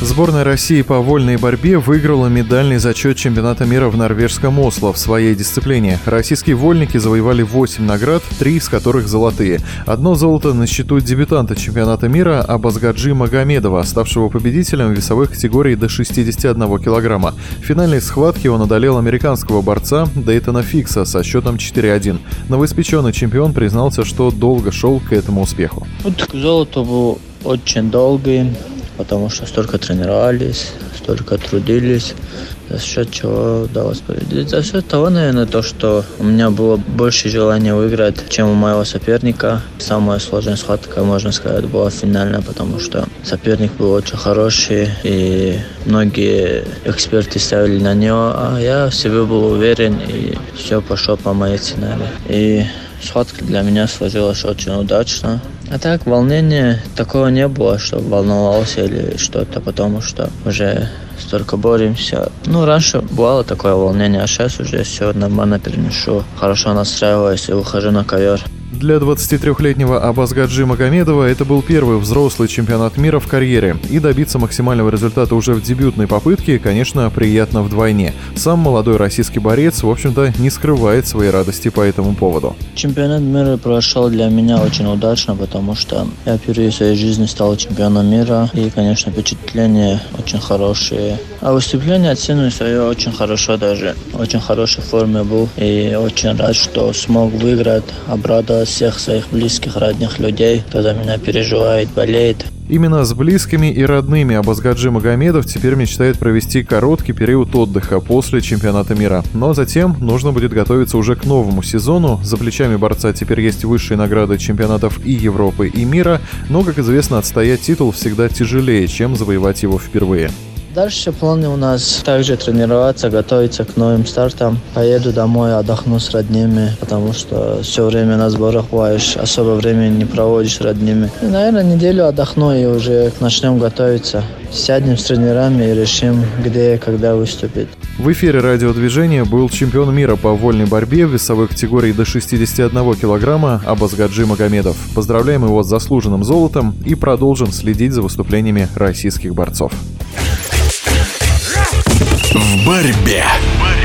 Сборная России по вольной борьбе выиграла медальный зачет чемпионата мира в норвежском Осло в своей дисциплине. Российские вольники завоевали 8 наград, 3 из которых золотые. Одно золото на счету дебютанта чемпионата мира Абазгаджи Магомедова, ставшего победителем весовых категорий до 61 килограмма. В финальной схватке он одолел американского борца Дейтона Фикса со счетом 4-1. Новоиспеченный чемпион признался, что долго шел к этому успеху. Вот золото был очень долгий, потому что столько тренировались, столько трудились, за счет чего удалось победить. За счет того, наверное, то, что у меня было больше желания выиграть, чем у моего соперника. Самая сложная схватка, можно сказать, была финальная, потому что соперник был очень хороший, и многие эксперты ставили на него, а я в себе был уверен, и все пошло по моей сценарии. И схватка для меня сложилась очень удачно. А так, волнения такого не было, что волновался или что-то, потому что уже столько боремся. Ну, раньше бывало такое волнение, а сейчас уже все нормально переношу. Хорошо настраиваюсь и выхожу на ковер. Для 23-летнего Абазгаджи Магомедова это был первый взрослый чемпионат мира в карьере. И добиться максимального результата уже в дебютной попытке, конечно, приятно вдвойне. Сам молодой российский борец, в общем-то, не скрывает своей радости по этому поводу. Чемпионат мира прошел для меня очень удачно, потому что я впервые в своей жизни стал чемпионом мира. И, конечно, впечатления очень хорошие. А выступление оцениваю свое очень хорошо даже. Очень хорошей форме был. И очень рад, что смог выиграть, обрадовать всех своих близких, родных людей, кто за меня переживает, болеет. Именно с близкими и родными Абазгаджи Магомедов теперь мечтает провести короткий период отдыха после чемпионата мира. Но затем нужно будет готовиться уже к новому сезону. За плечами борца теперь есть высшие награды чемпионатов и Европы, и мира, но, как известно, отстоять титул всегда тяжелее, чем завоевать его впервые. Дальше планы у нас также тренироваться, готовиться к новым стартам. Поеду домой, отдохну с родными, потому что все время на сборах бываешь, особо времени не проводишь с родными. И, наверное, неделю отдохну и уже начнем готовиться. Сядем с тренерами и решим, где и когда выступить. В эфире радиодвижения был чемпион мира по вольной борьбе в весовой категории до 61 килограмма Абазгаджи Магомедов. Поздравляем его с заслуженным золотом и продолжим следить за выступлениями российских борцов в борьбе. В борьбе.